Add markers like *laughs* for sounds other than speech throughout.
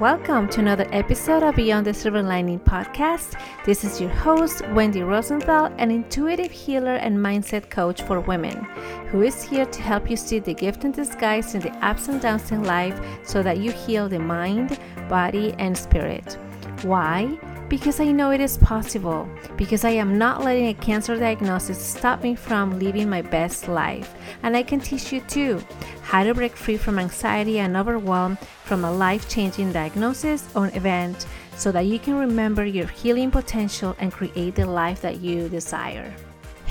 Welcome to another episode of Beyond the Silver Lining podcast. This is your host, Wendy Rosenthal, an intuitive healer and mindset coach for women, who is here to help you see the gift in disguise in the ups and downs in life so that you heal the mind, body, and spirit. Why? Because I know it is possible. Because I am not letting a cancer diagnosis stop me from living my best life. And I can teach you too how to break free from anxiety and overwhelm from a life changing diagnosis or event so that you can remember your healing potential and create the life that you desire.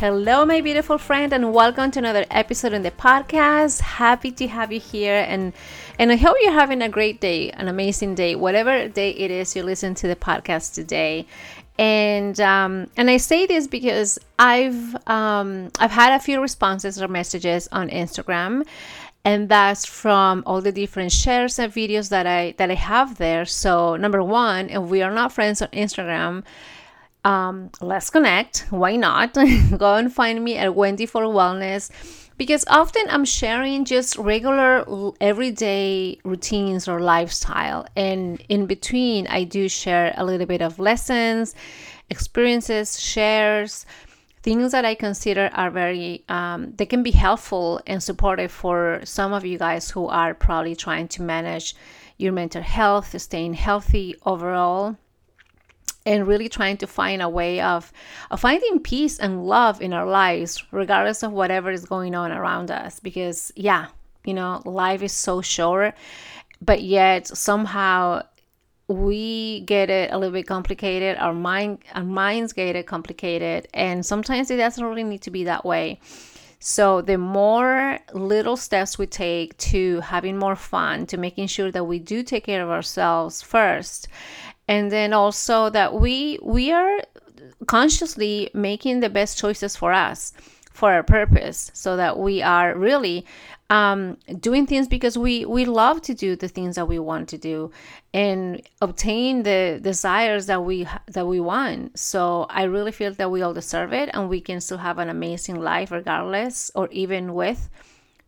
Hello, my beautiful friend, and welcome to another episode in the podcast. Happy to have you here, and and I hope you're having a great day, an amazing day, whatever day it is you listen to the podcast today. And um, and I say this because I've um, I've had a few responses or messages on Instagram, and that's from all the different shares and videos that I that I have there. So number one, if we are not friends on Instagram, um, let's connect. Why not? *laughs* Go and find me at Wendy for Wellness because often I'm sharing just regular everyday routines or lifestyle, and in between, I do share a little bit of lessons, experiences, shares things that I consider are very, um, they can be helpful and supportive for some of you guys who are probably trying to manage your mental health, staying healthy overall, and really trying to find a way of, of finding peace and love in our lives, regardless of whatever is going on around us. Because, yeah, you know, life is so short, but yet somehow we get it a little bit complicated our mind our minds get it complicated and sometimes it doesn't really need to be that way so the more little steps we take to having more fun to making sure that we do take care of ourselves first and then also that we we are consciously making the best choices for us for our purpose so that we are really um, doing things because we we love to do the things that we want to do and obtain the desires that we that we want. So i really feel that we all deserve it and we can still have an amazing life regardless or even with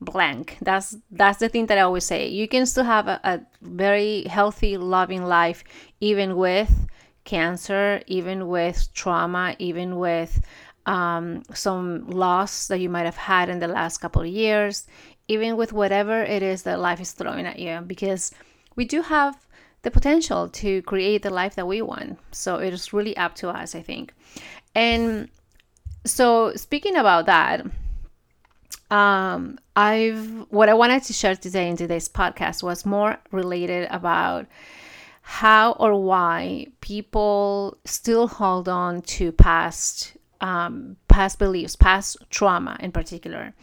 blank that's that's the thing that i always say you can still have a, a very healthy loving life even with cancer even with trauma even with um, some loss that you might have had in the last couple of years even with whatever it is that life is throwing at you, because we do have the potential to create the life that we want. So it is really up to us, I think. And so speaking about that, um, I've what I wanted to share today in today's podcast was more related about how or why people still hold on to past um, past beliefs, past trauma in particular.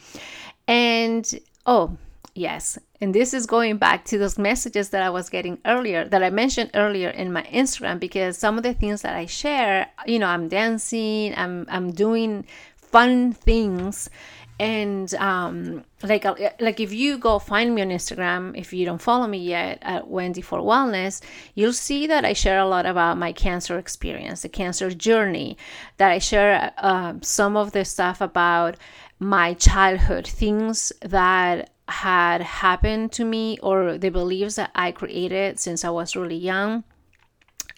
And Oh, yes. And this is going back to those messages that I was getting earlier, that I mentioned earlier in my Instagram, because some of the things that I share, you know, I'm dancing, I'm, I'm doing fun things. And um, like uh, like if you go find me on Instagram, if you don't follow me yet at Wendy for Wellness, you'll see that I share a lot about my cancer experience, the cancer journey. That I share uh, some of the stuff about my childhood, things that had happened to me or the beliefs that I created since I was really young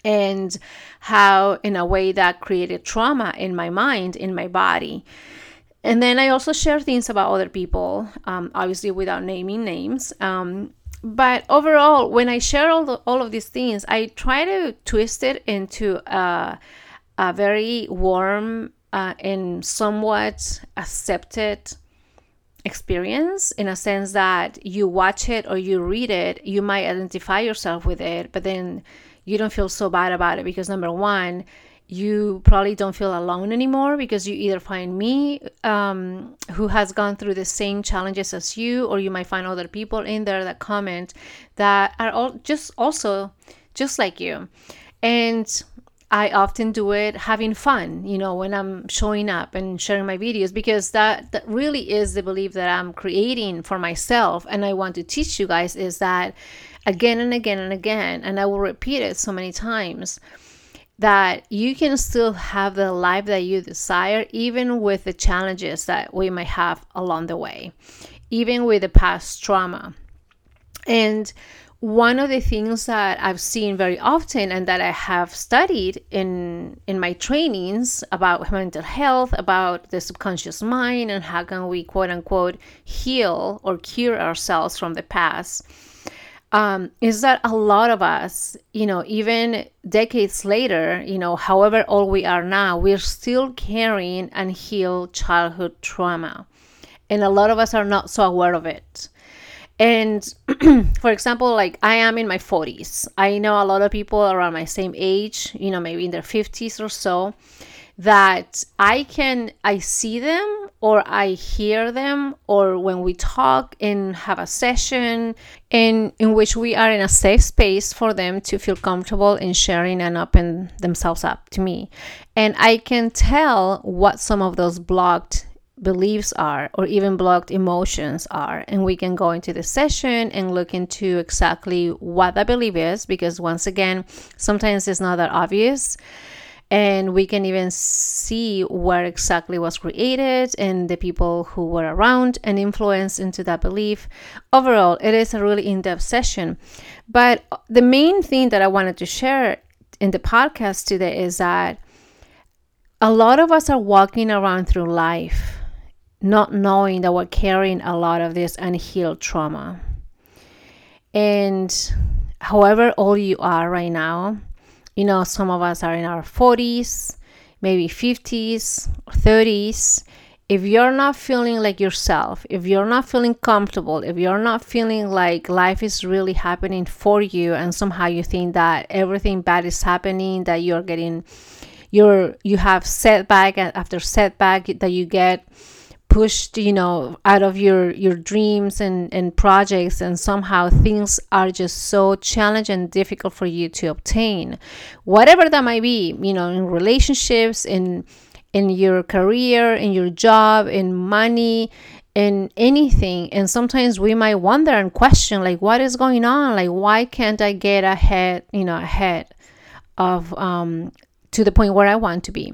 and how in a way that created trauma in my mind in my body and then i also share things about other people um, obviously without naming names um, but overall when i share all, the, all of these things i try to twist it into a, a very warm uh, and somewhat accepted experience in a sense that you watch it or you read it, you might identify yourself with it, but then you don't feel so bad about it because number one, you probably don't feel alone anymore because you either find me um, who has gone through the same challenges as you, or you might find other people in there that comment that are all just also just like you. And I often do it having fun, you know, when I'm showing up and sharing my videos because that, that really is the belief that I'm creating for myself and I want to teach you guys is that again and again and again and I will repeat it so many times that you can still have the life that you desire, even with the challenges that we might have along the way, even with the past trauma. And one of the things that I've seen very often and that I have studied in in my trainings about mental health, about the subconscious mind and how can we quote unquote heal or cure ourselves from the past um, is that a lot of us, you know, even decades later, you know, however old we are now, we're still carrying unhealed childhood trauma. And a lot of us are not so aware of it. And *clears throat* for example, like I am in my 40s. I know a lot of people around my same age, you know, maybe in their 50s or so, that I can I see them or I hear them or when we talk and have a session in in which we are in a safe space for them to feel comfortable in sharing and open themselves up to me. And I can tell what some of those blocked beliefs are or even blocked emotions are and we can go into the session and look into exactly what that belief is because once again sometimes it's not that obvious and we can even see where exactly was created and the people who were around and influenced into that belief overall it is a really in-depth session but the main thing that i wanted to share in the podcast today is that a lot of us are walking around through life not knowing that we're carrying a lot of this unhealed trauma. And however old you are right now, you know, some of us are in our 40s, maybe 50s, 30s. If you're not feeling like yourself, if you're not feeling comfortable, if you're not feeling like life is really happening for you, and somehow you think that everything bad is happening, that you're getting, you're you have setback after setback, that you get pushed you know out of your your dreams and and projects and somehow things are just so challenging and difficult for you to obtain. Whatever that might be you know in relationships in in your career in your job in money in anything. And sometimes we might wonder and question like what is going on? Like why can't i get ahead you know ahead of um to the point where i want to be?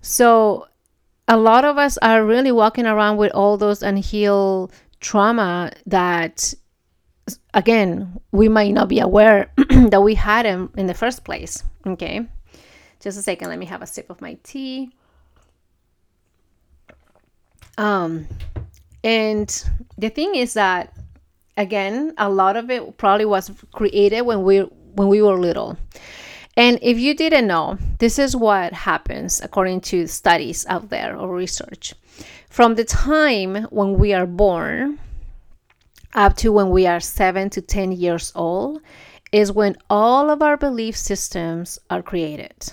So a lot of us are really walking around with all those unhealed trauma that again we might not be aware *clears throat* that we had them in the first place okay? Just a second let me have a sip of my tea. Um and the thing is that again a lot of it probably was created when we when we were little and if you didn't know, this is what happens according to studies out there or research. From the time when we are born up to when we are 7 to 10 years old is when all of our belief systems are created.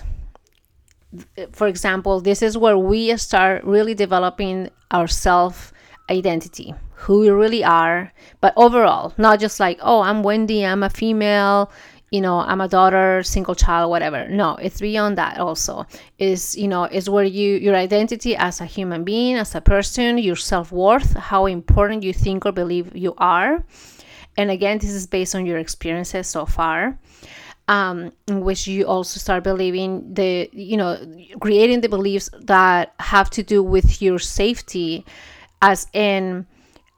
For example, this is where we start really developing our self identity, who we really are, but overall, not just like, oh, I'm Wendy, I'm a female, you know i'm a daughter single child whatever. No it's beyond that also. Is you know is where you your identity as a human being as a person your self-worth how important you think or believe you are. And again this is based on your experiences so far um, in which you also start believing the you know creating the beliefs that have to do with your safety as in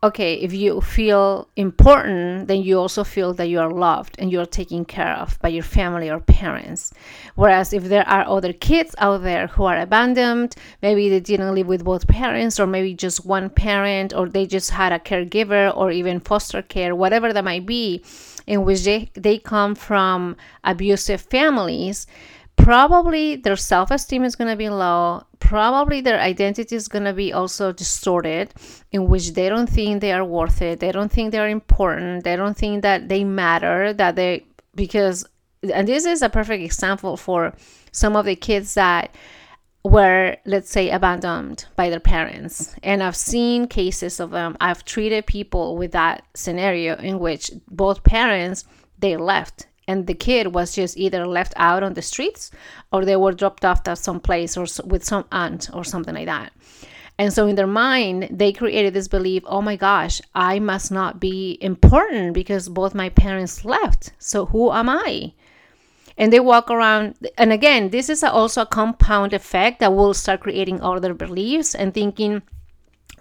okay, if you feel important, then you also feel that you are loved and you're taken care of by your family or parents. Whereas if there are other kids out there who are abandoned, maybe they didn't live with both parents, or maybe just one parent, or they just had a caregiver, or even foster care, whatever that might be, in which they, they come from abusive families probably their self esteem is going to be low. Probably their identity is going to be also distorted, in which they don't think they are worth it. They don't think they're important. They don't think that they matter, that they, because, and this is a perfect example for some of the kids that were, let's say, abandoned by their parents. And I've seen cases of them. I've treated people with that scenario in which both parents they left and the kid was just either left out on the streets or they were dropped off at some place or with some aunt or something like that. And so in their mind, they created this belief oh my gosh, I must not be important because both my parents left. So who am I? and they walk around and again this is also a compound effect that will start creating other beliefs and thinking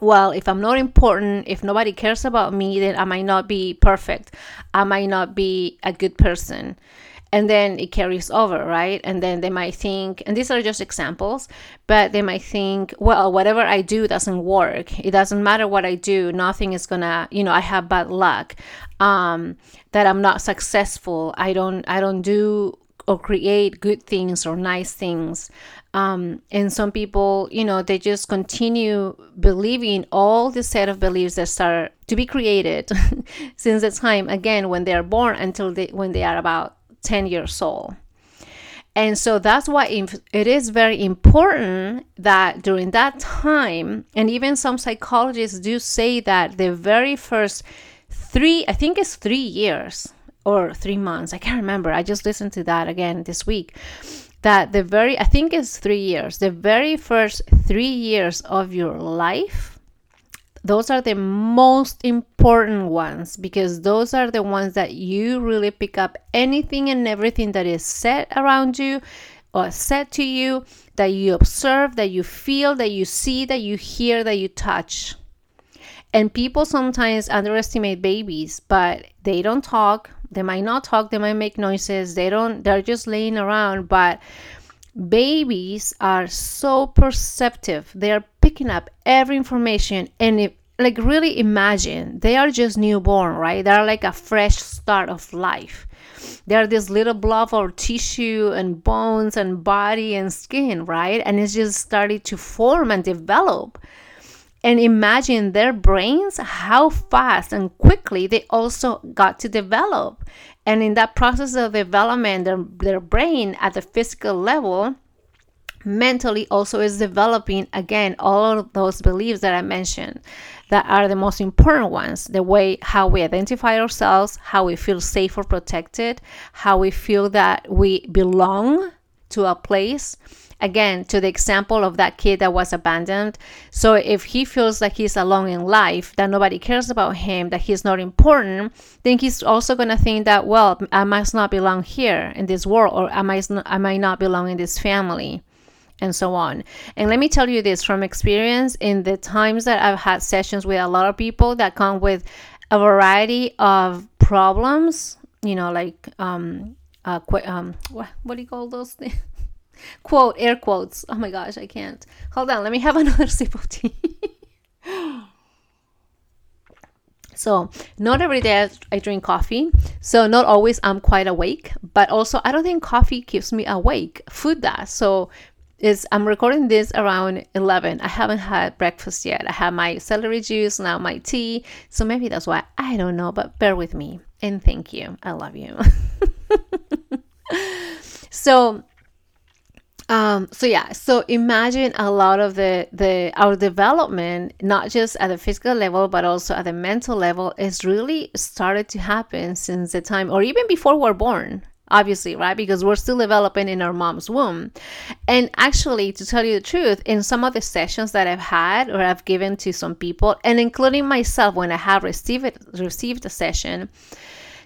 well, if I'm not important, if nobody cares about me, then I might not be perfect. I might not be a good person. And then it carries over, right? And then they might think, and these are just examples, but they might think, well, whatever I do doesn't work. It doesn't matter what I do. Nothing is gonna, you know, I have bad luck. Um, that I'm not successful. I don't, I don't do or create good things or nice things. Um, and some people, you know, they just continue believing all the set of beliefs that start to be created *laughs* since the time again when they are born until they when they are about 10 years old. And so that's why it is very important that during that time, and even some psychologists do say that the very first three, I think it's three years or three months, I can't remember. I just listened to that again this week that the very, I think it's three years, the very first three years of your life, those are the most important ones because those are the ones that you really pick up anything and everything that is said around you or said to you, that you observe, that you feel, that you see, that you hear, that you touch. And people sometimes underestimate babies, but they don't talk, they might not talk, they might make noises, they don't, they're just laying around. But babies are so perceptive, they're picking up every information. And if, like, really imagine they are just newborn, right? They're like a fresh start of life. They're this little blob of tissue and bones and body and skin, right? And it's just started to form and develop and imagine their brains how fast and quickly they also got to develop. And in that process of development their, their brain at the physical level mentally also is developing again all of those beliefs that i mentioned that are the most important ones. The way how we identify ourselves how we feel safe or protected how we feel that we belong to a place again to the example of that kid that was abandoned so if he feels like he's alone in life that nobody cares about him that he's not important then he's also going to think that well i must not belong here in this world or i might not, i might not belong in this family and so on. And let me tell you this from experience in the times that I've had sessions with a lot of people that come with a variety of problems, you know, like um, uh, qu- um, what, what do you call those things? Quote, air quotes. Oh my gosh, I can't. Hold on, let me have *laughs* another sip of tea. so, not every day I drink coffee. So, not always I'm quite awake, but also I don't think coffee keeps me awake. Food does. So, is I'm recording this around 11. I haven't had breakfast yet. I have my celery juice, now my tea. So maybe that's why I don't know, but bear with me. And thank you. I love you. *laughs* so um, so yeah, so imagine a lot of the the our development, not just at the physical level, but also at the mental level, is really started to happen since the time, or even before we're born obviously, right? Because we're still developing in our mom's womb. And actually, to tell you the truth, in some of the sessions that I've had or I've given to some people, and including myself when I have received received a session,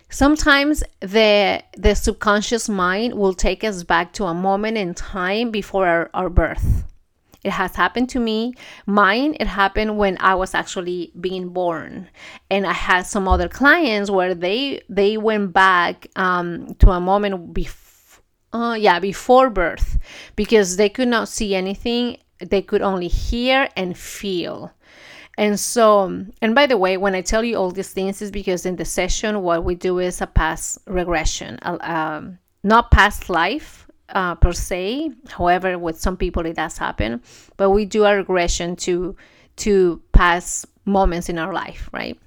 Sometimes the the subconscious mind will take us back to a moment in time before our, our birth. It has happened to me. Mine, it happened when I was actually being born, and I had some other clients where they they went back um, to a moment before. Uh, yeah, before birth, because they could not see anything, they could only hear and feel. And so, and by the way, when I tell you all these things, is because in the session, what we do is a past regression, um, not past life uh, per se. However, with some people it does happen, but we do a regression to to past moments in our life, right?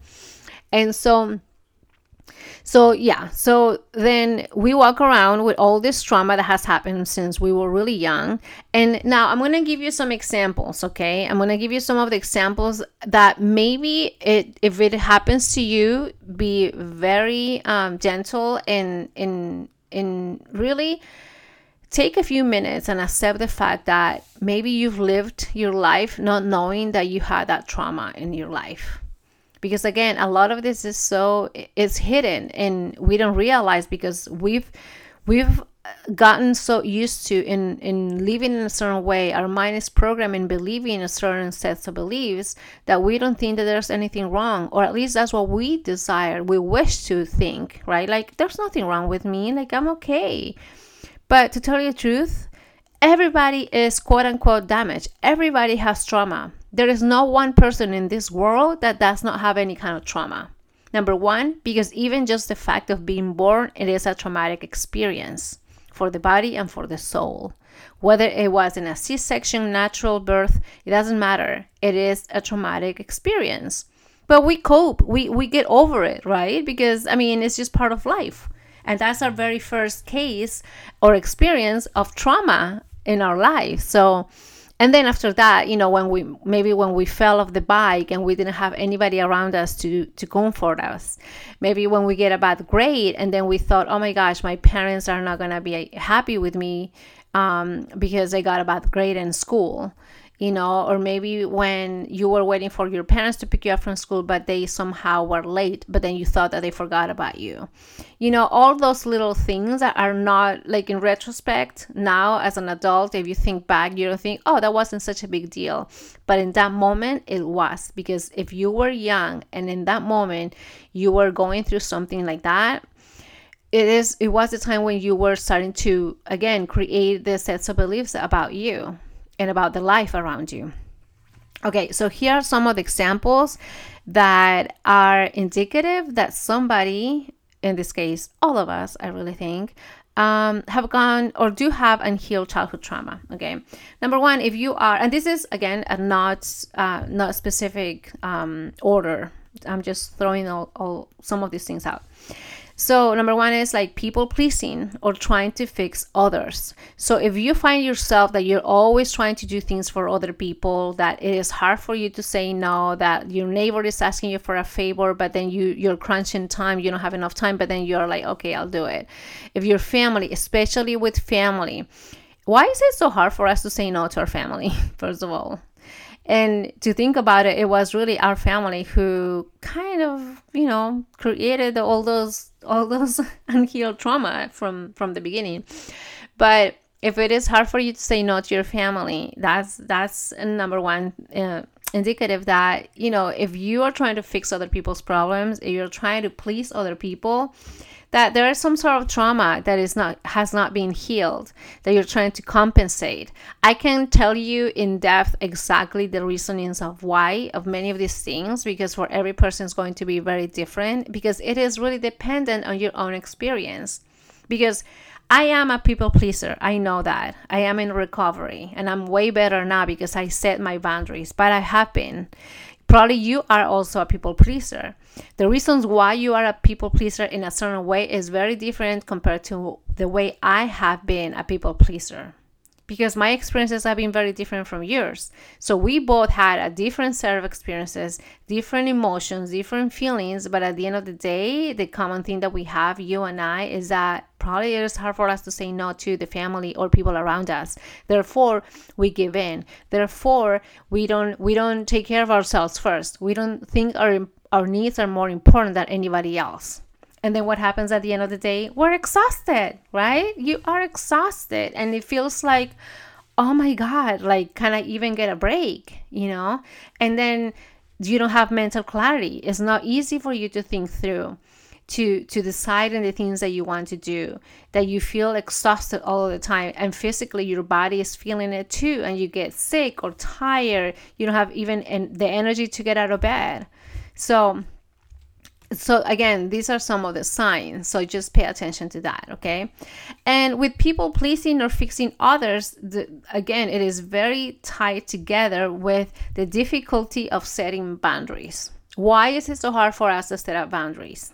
And so so, yeah, so then we walk around with all this trauma that has happened since we were really young. And now I'm going to give you some examples, okay? I'm going to give you some of the examples that maybe it if it happens to you, be very um, gentle and in in really take a few minutes and accept the fact that maybe you've lived your life not knowing that you had that trauma in your life because again a lot of this is so it's hidden and we don't realize because we've we've gotten so used to in in living in a certain way our mind is programmed in believing a certain sets of beliefs that we don't think that there's anything wrong or at least that's what we desire we wish to think right? Like there's nothing wrong with me like i'm okay. But to tell you the truth everybody is quote unquote damaged. Everybody has trauma there is no one person in this world that does not have any kind of trauma Number one, because even just the fact of being born, it is a traumatic experience for the body and for the soul. Whether it was in a C section, natural birth, it doesn't matter. It is a traumatic experience. But we cope, we, we get over it, right? Because, I mean, it's just part of life. And that's our very first case or experience of trauma in our life. So, and then after that you know when we maybe when we fell off the bike and we didn't have anybody around us to to comfort us. Maybe when we get a bad grade and then we thought oh my gosh my parents are not going to be happy with me um, because i got a bad grade in school you know, or maybe when you were waiting for your parents to pick you up from school, but they somehow were late, but then you thought that they forgot about you. You know, all those little things that are not like in retrospect now as an adult, if you think back, you don't think, oh, that wasn't such a big deal. But in that moment, it was because if you were young and in that moment you were going through something like that, it is it was the time when you were starting to again create the sets of beliefs about you and about the life around you. Okay, so here are some of the examples that are indicative that somebody, in this case, all of us, I really think, um, have gone or do have unhealed childhood trauma. Okay, number one, if you are, and this is again a not uh, not specific um, order. I'm just throwing all, all some of these things out. So, number one is like people pleasing or trying to fix others. So, if you find yourself that you're always trying to do things for other people, that it is hard for you to say no, that your neighbor is asking you for a favor, but then you you're crunching time, you don't have enough time, but then you're like, okay, I'll do it. If your family, especially with family, why is it so hard for us to say no to our family? *laughs* First of all, and to think about it, it was really our family who kind of, you know, created all those all those *laughs* unhealed trauma from from the beginning. But if it is hard for you to say no to your family, that's that's number one uh, indicative that you know if you are trying to fix other people's problems, if you're trying to please other people, that there is some sort of trauma that is not has not been healed that you're trying to compensate i can tell you in depth exactly the reasonings of why of many of these things because for every person is going to be very different because it is really dependent on your own experience because I am a people pleaser. I know that. I am in recovery and I'm way better now because I set my boundaries, but I have been. Probably you are also a people pleaser. The reasons why you are a people pleaser in a certain way is very different compared to the way I have been a people pleaser because my experiences have been very different from yours. So we both had a different set of experiences, different emotions, different feelings, but at the end of the day, the common thing that we have, you and I, is that probably it is hard for us to say no to the family or people around us. Therefore, we give in. Therefore, we don't we don't take care of ourselves first. We don't think our our needs are more important than anybody else. And then what happens at the end of the day? We're exhausted, right? You are exhausted. And it feels like, oh my God, like, can I even get a break? You know? And then you don't have mental clarity. It's not easy for you to think through to to decide on the things that you want to do that you feel exhausted all the time and physically your body is feeling it too and you get sick or tired you don't have even the energy to get out of bed so so again these are some of the signs so just pay attention to that okay? And with people pleasing or fixing others the, again it is very tied together with the difficulty of setting boundaries. Why is it so hard for us to set up boundaries?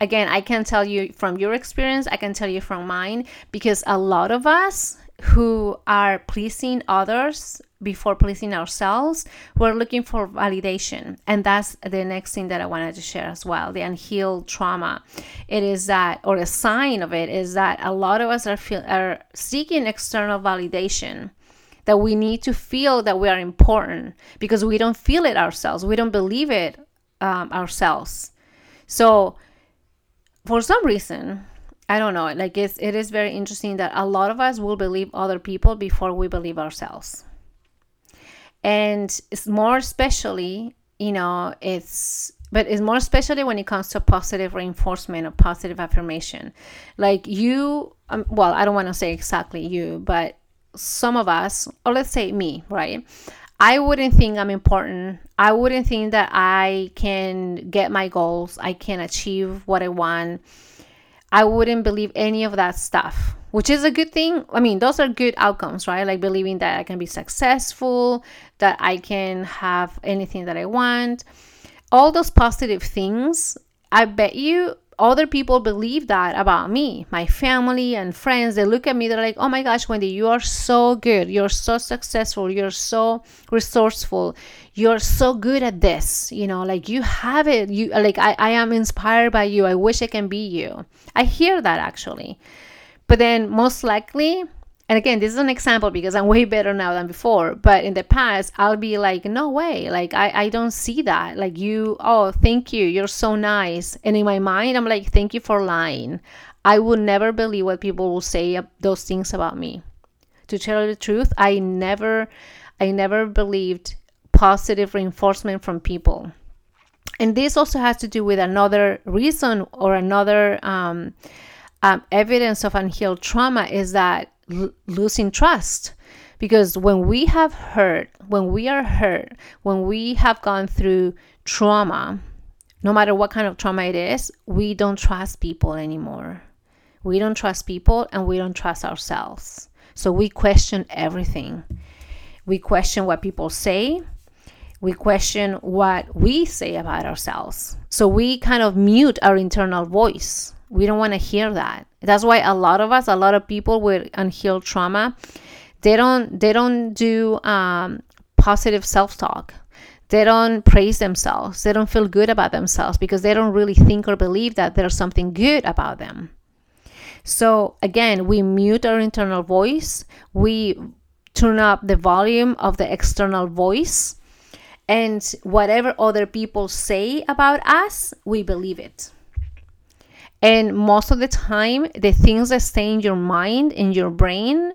Again i can tell you from your experience i can tell you from mine because a lot of us who are pleasing others before pleasing ourselves, we're looking for validation. And that's the next thing that I wanted to share as well the unhealed trauma. It is that, or a sign of it is that a lot of us are, feel, are seeking external validation. That we need to feel that we are important because we don't feel it ourselves. We don't believe it um, ourselves. So, for some reason, I don't know. Like it's it is very interesting that a lot of us will believe other people before we believe ourselves. And it's more especially, you know, it's but it's more especially when it comes to positive reinforcement or positive affirmation. Like you, um, well, I don't want to say exactly you, but some of us, or let's say me, right? I wouldn't think I'm important. I wouldn't think that I can get my goals. I can achieve what I want. I wouldn't believe any of that stuff, which is a good thing. I mean, those are good outcomes, right? Like believing that I can be successful, that I can have anything that I want. All those positive things, I bet you other people believe that about me, my family and friends. They look at me, they're like, oh my gosh, Wendy, you are so good. You're so successful. You're so resourceful. You're so good at this. You know, like you have it. You like I, I am inspired by you. I wish I can be you. I hear that actually. But then most likely and again this is an example because i'm way better now than before but in the past i'll be like no way. Like i, I don't see that. Like you oh thank you. You're so nice. And in my mind i'm like thank you for lying. I would never believe what people will say those things about me. To tell you the truth i never i never believed positive reinforcement from people. And this also has to do with another reason or another um, um, evidence of unhealed trauma is that l- losing trust. Because when we have hurt when we are hurt when we have gone through trauma no matter what kind of trauma it is we don't trust people anymore. We don't trust people and we don't trust ourselves. So we question everything. We question what people say. We question what we say about ourselves. So we kind of mute our internal voice we don't want to hear that. That's why a lot of us, a lot of people with unhealed trauma, they don't they don't do um, positive self-talk. They don't praise themselves. They don't feel good about themselves because they don't really think or believe that there's something good about them. So again, we mute our internal voice. We turn up the volume of the external voice. And whatever other people say about us, we believe it. And most of the time, the things that stay in your mind, in your brain,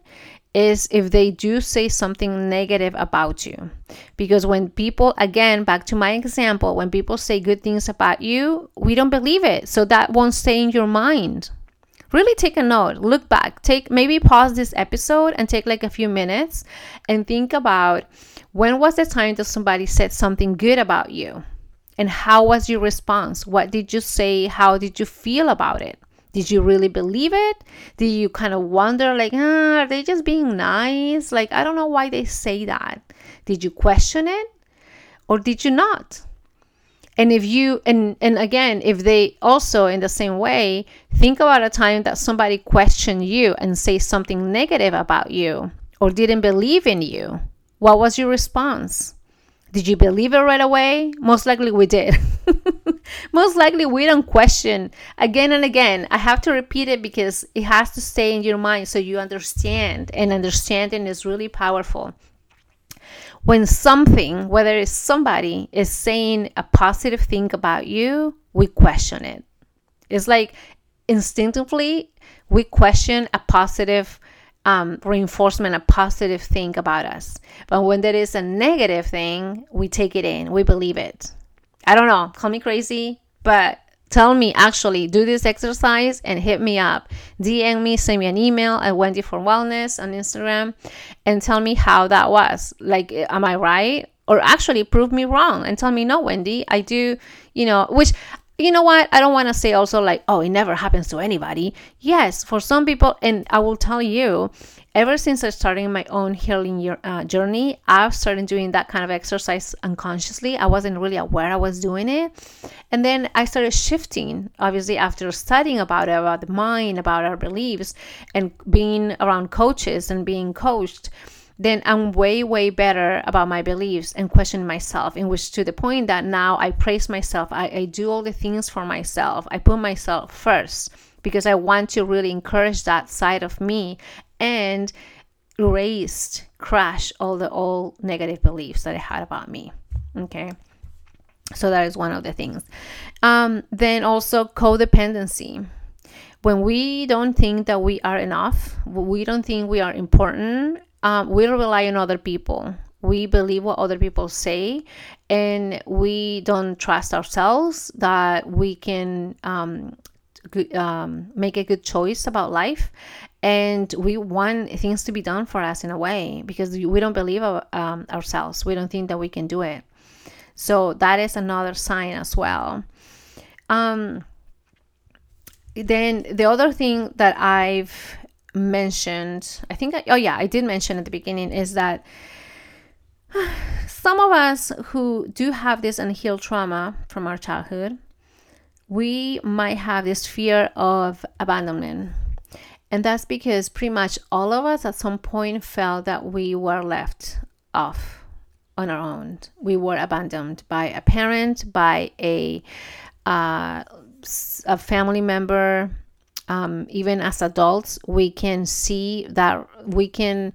is if they do say something negative about you. Because when people, again, back to my example, when people say good things about you, we don't believe it. So that won't stay in your mind. Really take a note, look back, take maybe pause this episode and take like a few minutes and think about when was the time that somebody said something good about you? And how was your response? What did you say? How did you feel about it? Did you really believe it? Did you kind of wonder, like, ah, are they just being nice? Like, I don't know why they say that. Did you question it? Or did you not? And if you, and, and again, if they also, in the same way, think about a time that somebody questioned you and say something negative about you or didn't believe in you, what was your response? Did you believe it right away? Most likely we did. *laughs* Most likely we don't question again and again. I have to repeat it because it has to stay in your mind so you understand, and understanding is really powerful. When something, whether it's somebody, is saying a positive thing about you, we question it. It's like instinctively we question a positive um, reinforcement, a positive thing about us. But when there is a negative thing, we take it in, we believe it. I don't know, call me crazy, but tell me actually do this exercise and hit me up. DM me, send me an email at Wendy for Wellness on Instagram and tell me how that was. Like, am I right? Or actually prove me wrong and tell me, no, Wendy, I do, you know, which you know what? I don't want to say also like, oh, it never happens to anybody. Yes, for some people, and I will tell you, ever since I started my own healing uh, journey, I've started doing that kind of exercise unconsciously. I wasn't really aware I was doing it. And then I started shifting, obviously, after studying about it, about the mind, about our beliefs, and being around coaches and being coached then I'm way, way better about my beliefs and question myself, in which to the point that now I praise myself. I, I do all the things for myself. I put myself first because I want to really encourage that side of me and erase, crash all the all negative beliefs that I had about me. Okay. So that is one of the things. Um, then also codependency when we don't think that we are enough, we don't think we are important, um, we rely on other people. We believe what other people say, and we don't trust ourselves that we can um, um, make a good choice about life. And we want things to be done for us in a way because we don't believe um, ourselves. We don't think that we can do it. So that is another sign as well. Um, then the other thing that i've mentioned i think I, oh yeah i did mention at the beginning is that *sighs* some of us who do have this unhealed trauma from our childhood we might have this fear of abandonment and that's because pretty much all of us at some point felt that we were left off on our own. We were abandoned by a parent, by a, uh, a family member. Um, even as adults, we can see that we can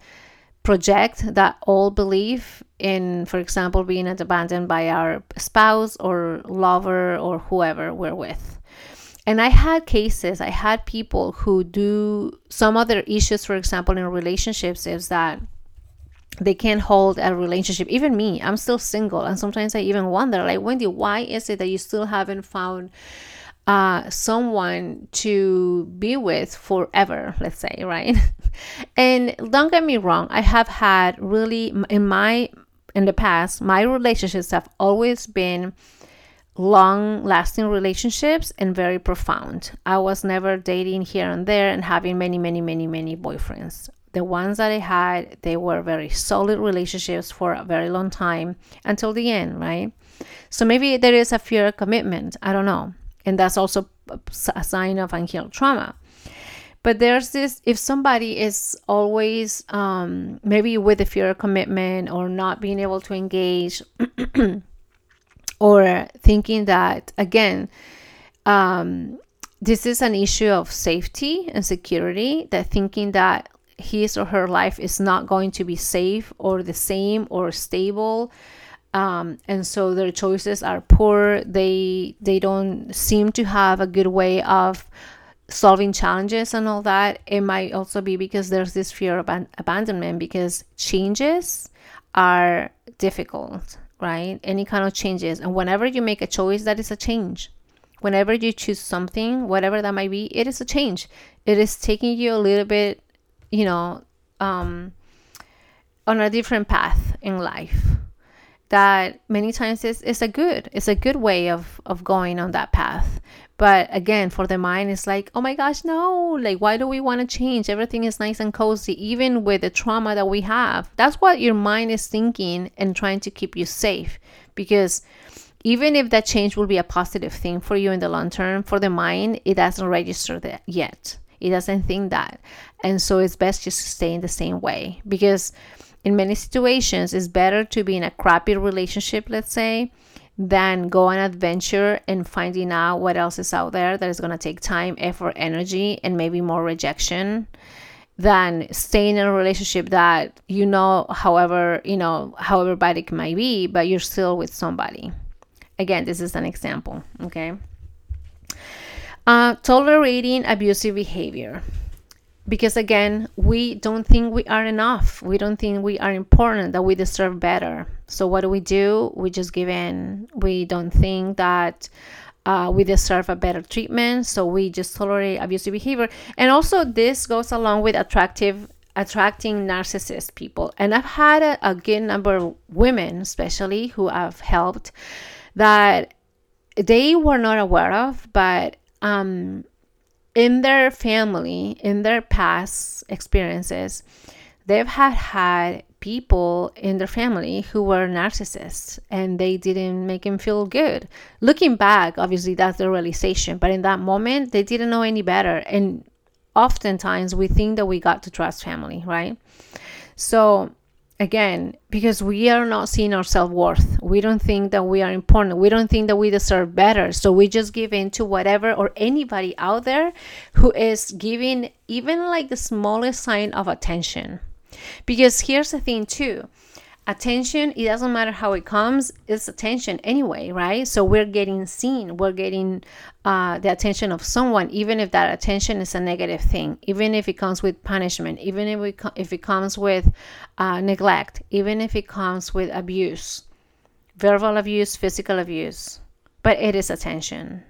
project that old belief in, for example, being abandoned by our spouse or lover or whoever we're with. And I had cases, I had people who do some other issues, for example, in relationships, is that they can't hold a relationship. Even me, I'm still single. And sometimes I even wonder, like, Wendy, why is it that you still haven't found uh, someone to be with forever, let's say, right? *laughs* and don't get me wrong, I have had really, in my, in the past, my relationships have always been long lasting relationships and very profound. I was never dating here and there and having many, many, many, many boyfriends. The ones that I had, they were very solid relationships for a very long time until the end, right? So maybe there is a fear of commitment. I don't know. And that's also a sign of unhealed trauma. But there's this if somebody is always um, maybe with the fear of commitment or not being able to engage *clears throat* or thinking that again um, this is an issue of safety and security that thinking that his or her life is not going to be safe or the same or stable um, and so their choices are poor they they don't seem to have a good way of solving challenges and all that it might also be because there's this fear of ab- abandonment because changes are difficult right? Any kind of changes. And whenever you make a choice, that is a change. Whenever you choose something, whatever that might be, it is a change. It is taking you a little bit, you know, um, on a different path in life. That many times is, is a good, it's a good way of, of going on that path. But again, for the mind, it's like, oh my gosh, no. Like, why do we want to change? Everything is nice and cozy, even with the trauma that we have. That's what your mind is thinking and trying to keep you safe. Because even if that change will be a positive thing for you in the long term, for the mind, it doesn't register that yet. It doesn't think that. And so it's best just to stay in the same way. Because in many situations, it's better to be in a crappy relationship, let's say, than go on adventure and finding out what else is out there that is going to take time, effort, energy, and maybe more rejection than staying in a relationship that you know, however, you know, however bad it might be, but you're still with somebody. Again, this is an example, okay? Uh, tolerating abusive behavior because again we don't think we are enough. We don't think we are important that we deserve better. So what do we do? We just give in. We don't think that uh, we deserve a better treatment so we just tolerate abusive behavior. And also this goes along with attractive attracting narcissist people. And i've had a, a good number of women especially who i've helped that they were not aware of but um, in their family, in their past experiences, they've had had people in their family who were narcissists and they didn't make them feel good. Looking back, obviously that's the realization, but in that moment they didn't know any better. And oftentimes we think that we got to trust family, right? So again because we are not seeing our self-worth. We don't think that we are important. We don't think that we deserve better. So we just give in to whatever or anybody out there who is giving even like the smallest sign of attention. Because here's the thing too attention it doesn't matter how it comes it's attention anyway right? So we're getting seen we're getting uh, the attention of someone even if that attention is a negative thing even if it comes with punishment even if, it, if it comes with uh, neglect even if it comes with abuse verbal abuse physical abuse but it is attention.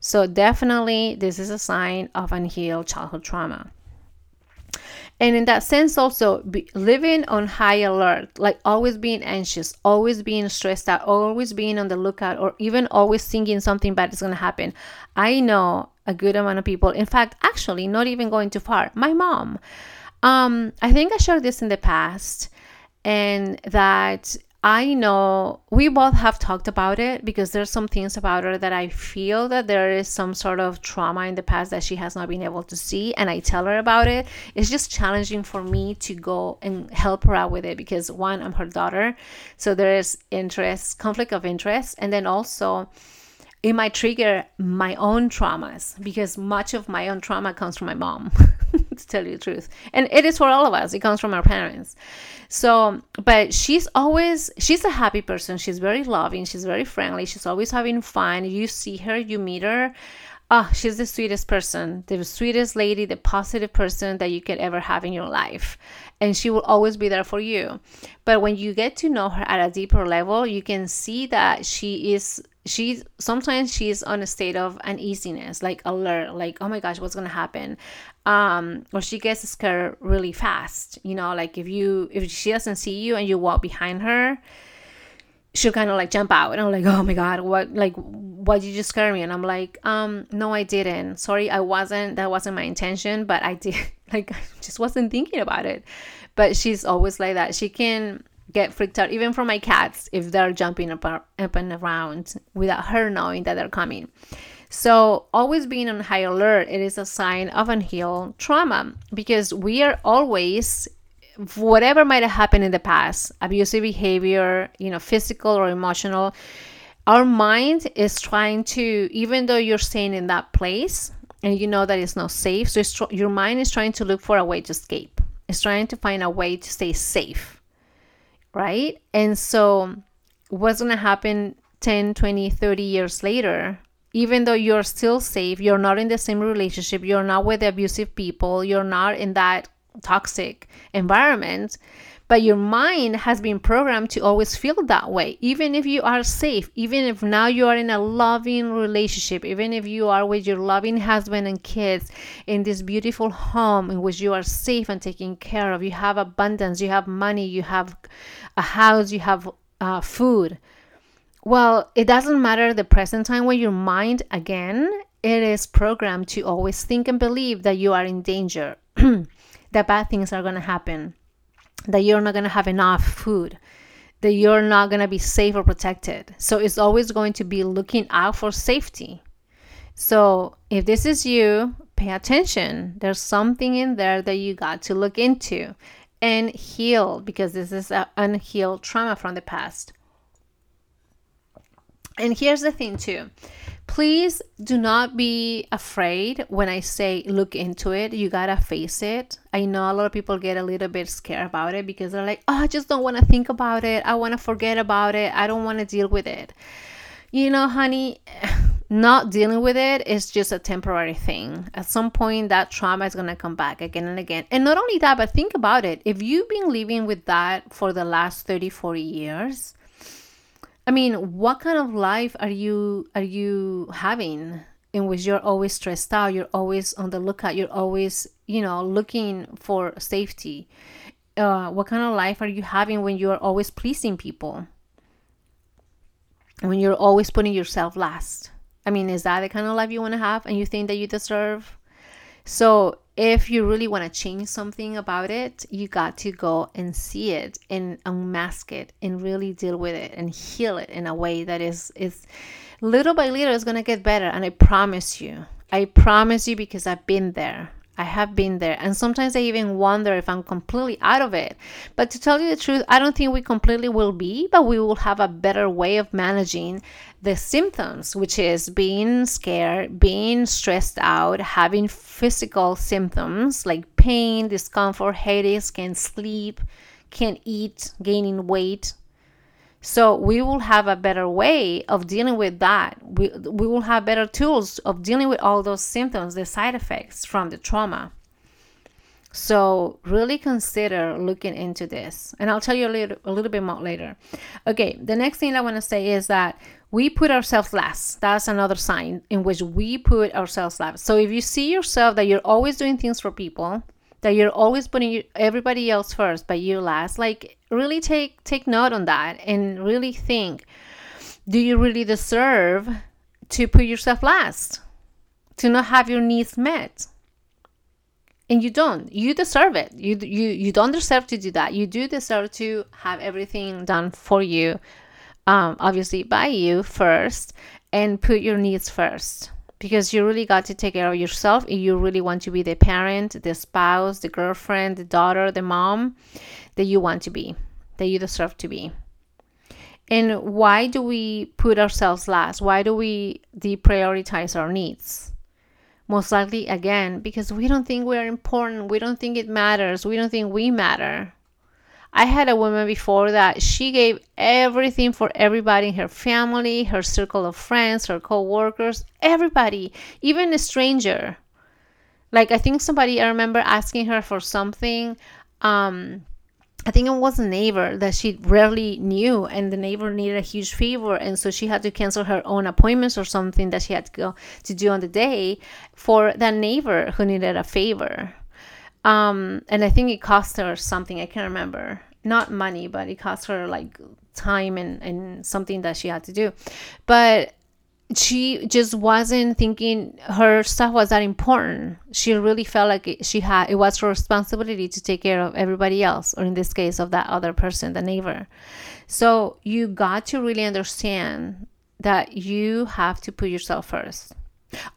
So definitely this is a sign of unhealed childhood trauma and in that sense also living on high alert like always being anxious always being stressed out always being on the lookout or even always thinking something bad is going to happen. I know a good amount of people in fact actually not even going too far my mom. Um i think i shared this in the past and that I know we both have talked about it because there's some things about her that I feel that there is some sort of trauma in the past that she has not been able to see. And I tell her about it. It's just challenging for me to go and help her out with it because one, I'm her daughter. So there is interest, conflict of interest. And then also, it might trigger my own traumas because much of my own trauma comes from my mom, *laughs* to tell you the truth. And it is for all of us, it comes from our parents. So, but she's always, she's a happy person. She's very loving. She's very friendly. She's always having fun. You see her, you meet her. Oh, she's the sweetest person, the sweetest lady, the positive person that you could ever have in your life. And she will always be there for you. But when you get to know her at a deeper level, you can see that she is she sometimes she's on a state of uneasiness like alert like oh my gosh what's gonna happen? Um or she gets scared really fast you know like if you if she doesn't see you and you walk behind her she'll kind of like jump out. And i'm like oh my god what like why did you scare me? And i'm like um no i didn't. Sorry i wasn't that wasn't my intention but i did *laughs* like i just wasn't thinking about it. But she's always like that. She can get freaked out even from my cats if they're jumping up, up and around without her knowing that they're coming. So, always being on high alert, it is a sign of unhealed trauma because we are always whatever might have happened in the past, abusive behavior, you know, physical or emotional, our mind is trying to even though you're staying in that place and you know that it's not safe, so your mind is trying to look for a way to escape. It's trying to find a way to stay safe right? And so, what's going to happen 10, 20, 30 years later? Even though you're still safe, you're not in the same relationship, you're not with abusive people, you're not in that toxic environment, but your mind has been programmed to always feel that way, even if you are safe, even if now you are in a loving relationship, even if you are with your loving husband and kids in this beautiful home in which you are safe and taken care of. You have abundance, you have money, you have a house, you have uh, food. Well, it doesn't matter the present time when your mind, again, it is programmed to always think and believe that you are in danger, *clears throat* that bad things are going to happen that you're not going to have enough food, that you're not going to be safe or protected. So it's always going to be looking out for safety. So if this is you, pay attention. There's something in there that you got to look into and heal because this is an unhealed trauma from the past. And here's the thing, too please do not be afraid when I say look into it. You gotta face it. I know a lot of people get a little bit scared about it because they're like, oh, I just don't wanna think about it. I wanna forget about it. I don't wanna deal with it. You know, honey, *sighs* not dealing with it is just a temporary thing. At some point, that trauma is gonna come back again and again. And not only that, but think about it. If you've been living with that for the last 30, 40 years, I mean, what kind of life are you are you having in which you're always stressed out, you're always on the lookout, you're always, you know, looking for safety? Uh, what kind of life are you having when you're always pleasing people? When you're always putting yourself last? I mean, is that the kind of life you want to have and you think that you deserve? So if you really want to change something about it, you got to go and see it and unmask it and really deal with it and heal it in a way that is is little by little is going to get better and I promise you. I promise you because I've been there. I have been there. And sometimes I even wonder if I'm completely out of it. But to tell you the truth, I don't think we completely will be, but we will have a better way of managing the symptoms, which is being scared, being stressed out, having physical symptoms like pain, discomfort, headaches, can't sleep, can't eat, gaining weight. So we will have a better way of dealing with that. We, we will have better tools of dealing with all those symptoms, the side effects from the trauma. So really consider looking into this. And I'll tell you a little, a little bit more later. Okay, the next thing I want to say is that we put ourselves last. That's another sign in which we put ourselves last. So if you see yourself that you're always doing things for people, that you're always putting everybody else first, but you last, like really take take note on that and really think, do you really deserve to put yourself last? To not have your needs met? and you don't. You deserve it. You you you don't deserve to do that. You do deserve to have everything done for you um, obviously by you first and put your needs first because you really got to take care of yourself if you really want to be the parent the spouse the girlfriend the daughter the mom that you want to be that you deserve to be and why do we put ourselves last why do we deprioritize our needs most likely, again, because we don't think we're important. We don't think it matters. We don't think we matter. I had a woman before that she gave everything for everybody in her family, her circle of friends, her co-workers, everybody, even a stranger. Like I think somebody I remember asking her for something um I think it was a neighbor that she rarely knew, and the neighbor needed a huge favor, and so she had to cancel her own appointments or something that she had to go to do on the day for that neighbor who needed a favor. Um, and I think it cost her something. I can't remember. Not money, but it cost her like time and, and something that she had to do. But she just wasn't thinking her stuff was that important. She really felt like it, she had it was her responsibility to take care of everybody else, or in this case, of that other person, the neighbor. So you got to really understand that you have to put yourself first.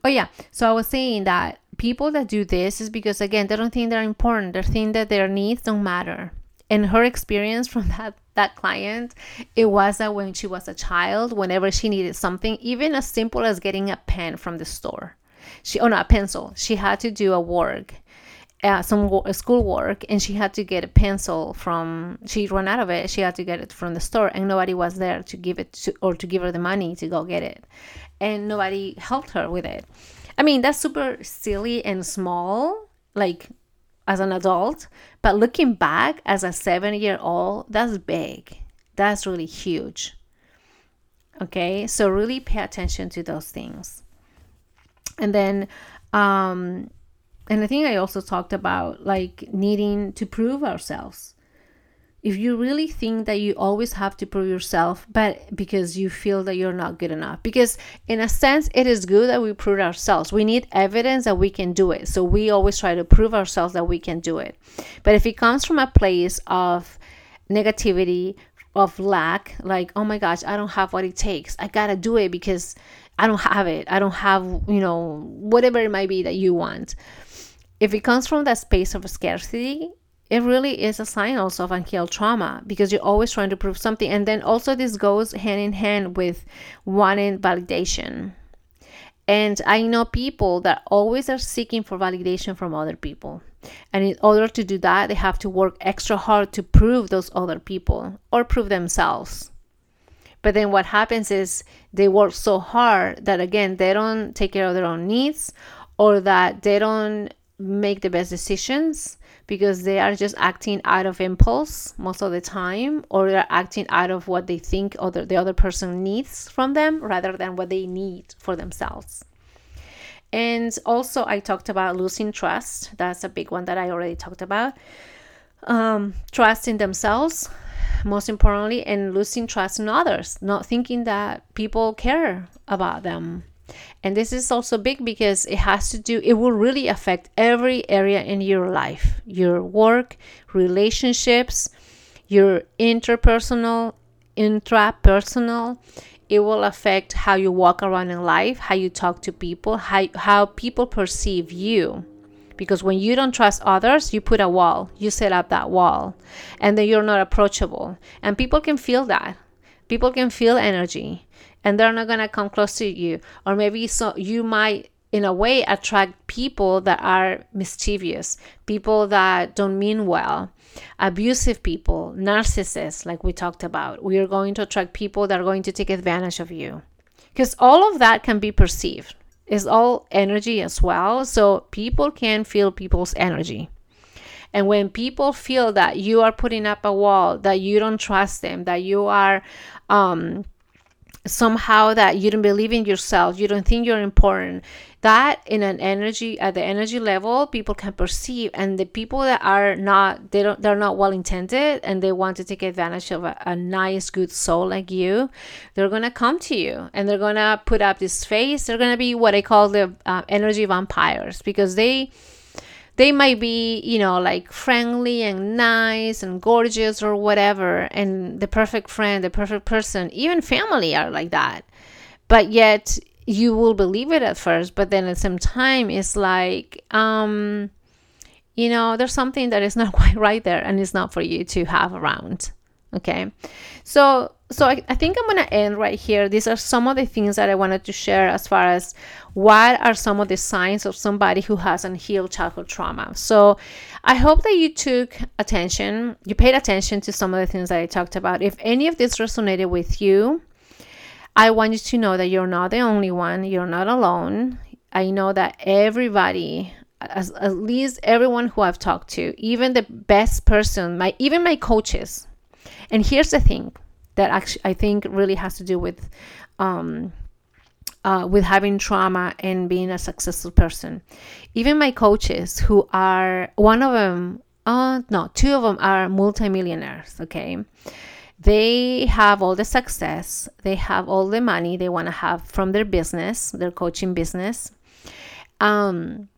Oh yeah, so I was saying that people that do this is because again they don't think they're important. They think that their needs don't matter. And her experience from *laughs* that that client, it was that when she was a child, whenever she needed something, even as simple as getting a pen from the store, she oh no a pencil, she had to do a work. Uh, some school work and she had to get a pencil from she ran out of it she had to get it from the store and nobody was there to give it to or to give her the money to go get it and nobody helped her with it i mean that's super silly and small like as an adult, but looking back as a seven year old, that's big. That's really huge. Okay, so really pay attention to those things. And then, um, and I think I also talked about like needing to prove ourselves if you really think that you always have to prove yourself but because you feel that you're not good enough. Because in a sense it is good that we prove ourselves. We need evidence that we can do it. So we always try to prove ourselves that we can do it. But if it comes from a place of negativity of lack like oh my gosh i don't have what it takes. I gotta do it because i don't have it. I don't have you know whatever it might be that you want. If it comes from that space of scarcity it really is a sign also of unhealed trauma because you're always trying to prove something. And then also, this goes hand in hand with wanting validation. And I know people that always are seeking for validation from other people. And in order to do that, they have to work extra hard to prove those other people or prove themselves. But then what happens is they work so hard that again, they don't take care of their own needs or that they don't make the best decisions because they are just acting out of impulse most of the time or they're acting out of what they think other the other person needs from them rather than what they need for themselves. And also i talked about losing trust. That's a big one that i already talked about. Um, trust in themselves most importantly and losing trust in others not thinking that people care about them and this is also big because it has to do, it will really affect every area in your life your work, relationships, your interpersonal, intrapersonal. It will affect how you walk around in life, how you talk to people, how, how people perceive you. Because when you don't trust others, you put a wall, you set up that wall, and then you're not approachable. And people can feel that. People can feel energy and they're not going to come close to you or maybe so you might in a way attract people that are mischievous, people that don't mean well, abusive people, narcissists, like we talked about. We are going to attract people that are going to take advantage of you. Because all of that can be perceived. It's all energy as well. So people can feel people's energy. And when people feel that you are putting up a wall, that you don't trust them, that you are um, somehow that you don't believe in yourself, you don't think you're important, that in an energy at the energy level people can perceive and the people that are not they don't they're not well intended and they want to take advantage of a, a nice good soul like you they're gonna come to you and they're gonna put up this face they're gonna be what i call the uh, energy vampires because they they might be, you know, like friendly and nice and gorgeous or whatever, and the perfect friend, the perfect person, even family are like that. But yet you will believe it at first, but then at some time it's like, um, you know, there's something that is not *laughs* quite right there and it's not for you to have around. Okay. So so I, I think I'm gonna end right here. These are some of the things that I wanted to share as far as what are some of the signs of somebody who has unhealed childhood trauma. So I hope that you took attention, you paid attention to some of the things that I talked about. If any of this resonated with you, I want you to know that you're not the only one, you're not alone. I know that everybody as, at least everyone who I've talked to, even the best person, my even my coaches, and here's the thing that actually I think really has to do with um, uh, with having trauma and being a successful person. Even my coaches, who are one of them, uh, no, two of them are multimillionaires. Okay, they have all the success, they have all the money they want to have from their business, their coaching business. Um,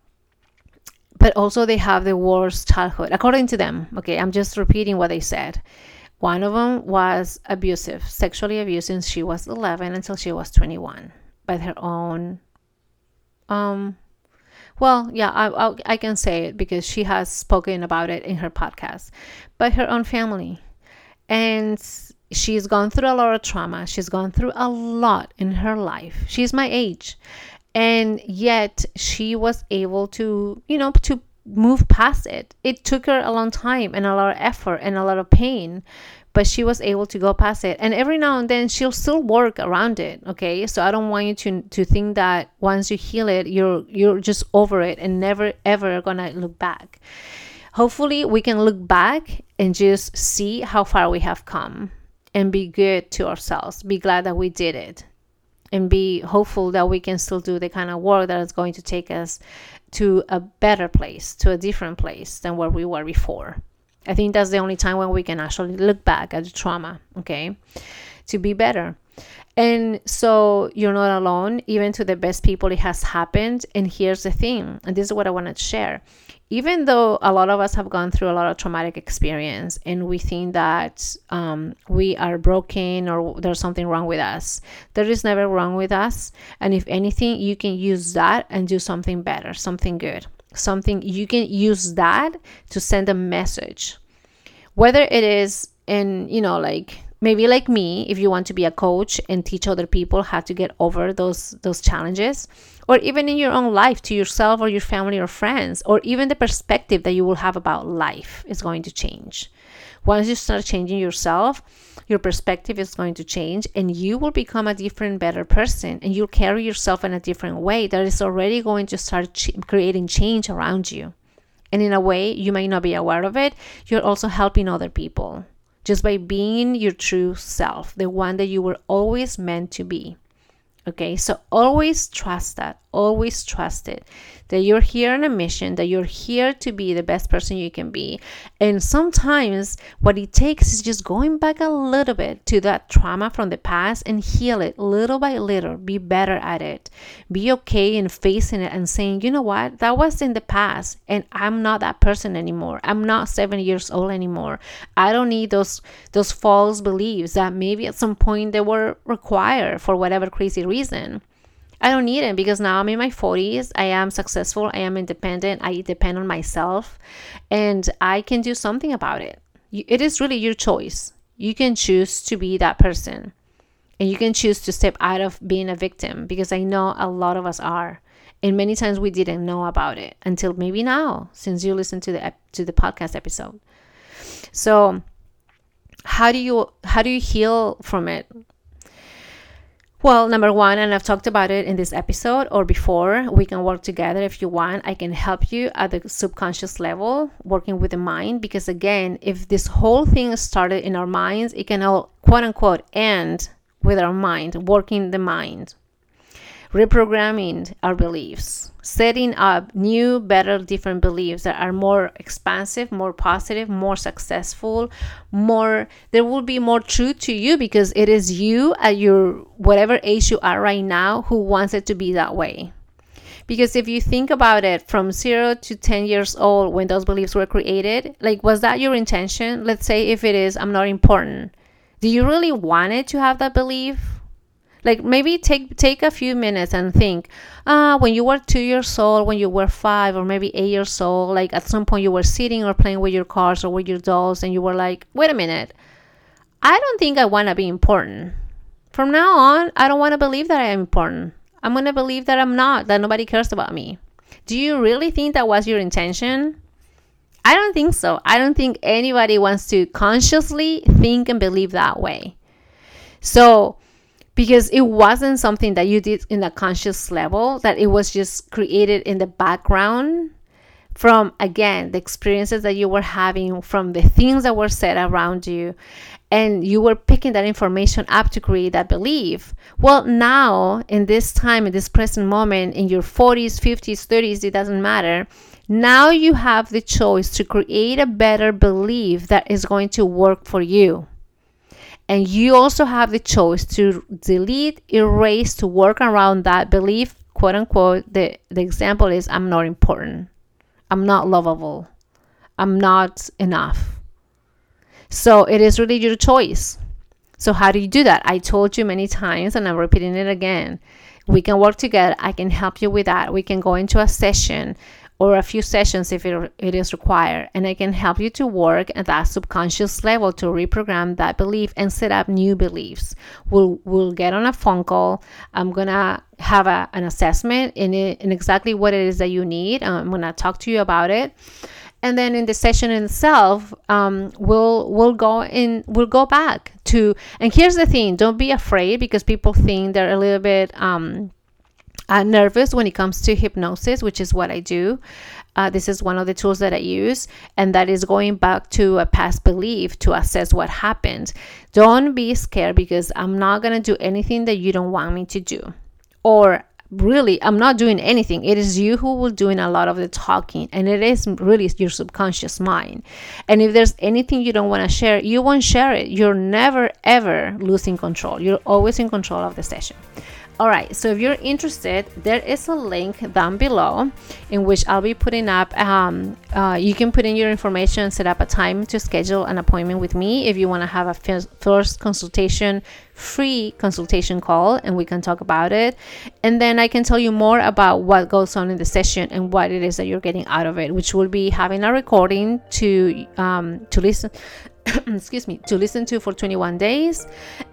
but also they have the worst childhood, according to them. Okay, I'm just repeating what they said. One of them was abusive, sexually abusive since she was 11 until she was 21 by her own. Um, well, yeah, I, I, I can say it because she has spoken about it in her podcast, by her own family. And she's gone through a lot of trauma. She's gone through a lot in her life. She's my age. And yet she was able to, you know, to move past it. It took her a long time and a lot of effort and a lot of pain, but she was able to go past it. And every now and then she'll still work around it. Okay, so I don't want you to to think that once you heal it, you're you're just over it and never ever gonna look back. Hopefully, we can look back and just see how far we have come and be good to ourselves. Be glad that we did it and be hopeful that we can still do the kind of work that is going to take us to a better place, to a different place than where we were before. I think that's the only time when we can actually look back at the trauma, okay, to be better. And so you're not alone, even to the best people, it has happened. And here's the thing, and this is what I want to share. Even though a lot of us have gone through a lot of traumatic experience and we think that um, we are broken or there's something wrong with us there is never wrong with us. And if anything you can use that and do something better something good. Something you can use that to send a message. Whether it is in you know like maybe like me if you want to be a coach and teach other people how to get over those those challenges or even in your own life to yourself or your family or friends or even the perspective that you will have about life is going to change. Once you start changing yourself your perspective is going to change and you will become a different better person and you'll carry yourself in a different way that is already going to start ch- creating change around you. And in a way you might not be aware of it you're also helping other people just by being your true self, the one that you were always meant to be. Okay, so always trust that, always trust it that you're here on a mission, that you're here to be the best person you can be. And sometimes what it takes is just going back a little bit to that trauma from the past and heal it little by little, be better at it, be okay in facing it and saying, you know what, that was in the past and I'm not that person anymore. I'm not seven years old anymore. I don't need those those false beliefs that maybe at some point they were required for whatever crazy reason. I don't need it because now I'm in my 40s. I am successful. I am independent. I depend on myself and I can do something about it. It is really your choice. You can choose to be that person and you can choose to step out of being a victim because I know a lot of us are. and many times we didn't know about it until maybe now since you listened to the to the podcast episode so how do you how do you heal from it well, number one, and I've talked about it in this episode or before, we can work together if you want. I can help you at the subconscious level, working with the mind. Because again, if this whole thing started in our minds, it can all quote unquote end with our mind, working the mind reprogramming our beliefs, setting up new, better, different beliefs that are more expansive, more positive, more successful, more, there will be more truth to you because it is you at your whatever age you are right now who wants it to be that way. Because if you think about it from zero to 10 years old when those beliefs were created, like, was that your intention? Let's say if it is, I'm not important. Do you really want it to have that belief? Like maybe take take a few minutes and think ah uh, when you were two years old when you were five or maybe eight years old like at some point you were sitting or playing with your cars or with your dolls and you were like wait a minute. I don't think i want to be important. From now on i don't want to believe that i am important. I'm going to believe that i'm not that nobody cares about me do you really think that was your intention? I don't think so. I don't think anybody wants to consciously think and believe that way. So, because it wasn't something that you did in a conscious level, that it was just created in the background from, again, the experiences that you were having, from the things that were said around you, and you were picking that information up to create that belief. Well, now, in this time, in this present moment, in your 40s, 50s, 30s, it doesn't matter. Now you have the choice to create a better belief that is going to work for you. And you also have the choice to delete, erase, to work around that belief, quote unquote. The, the example is I'm not important. I'm not lovable. I'm not enough. So it is really your choice. So, how do you do that? I told you many times, and I'm repeating it again. We can work together. I can help you with that. We can go into a session or a few sessions if it, it is required. And I can help you to work at that subconscious level to reprogram that belief and set up new beliefs. We'll, we'll get on a phone call. I'm going to have a, an assessment in, it, in exactly what it is that you need. I'm going to talk to you about it and then in the session itself um, we'll we'll go in we'll go back to and here's the thing don't be afraid because people think they're a little bit um, uh, nervous when it comes to hypnosis, which is what I do. Uh, this is one of the tools that I use, and that is going back to a past belief to assess what happened. Don't be scared because I'm not going to do anything that you don't want me to do. Or really i'm not doing anything it is you who will doing a lot of the talking and it is really your subconscious mind and if there's anything you don't want to share you won't share it you're never ever losing control you're always in control of the session all right, so if you're interested, there is a link down below in which I'll be putting up. Um, uh, you can put in your information set up a time to schedule an appointment with me if you want to have a first consultation, free consultation call, and we can talk about it. And then I can tell you more about what goes on in the session and what it is that you're getting out of it, which will be having a recording to um, to listen *coughs* excuse me to listen to for 21 days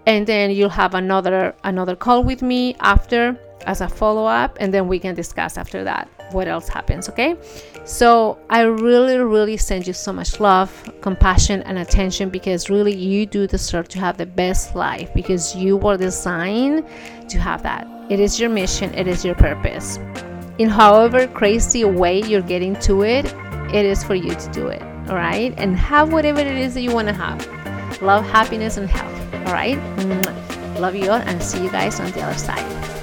and then you'll have another another call with me after as a follow-up and then we can discuss after that what else happens okay? So i really really send you so much love compassion and attention because really you do deserve to have the best life because you were designed to have that. It is your mission it is your purpose. In however crazy way you're getting to it it is for you to do it all right? And have whatever it is that you want to have. Love, happiness, and health, all right? Love you all and see you guys on the other side.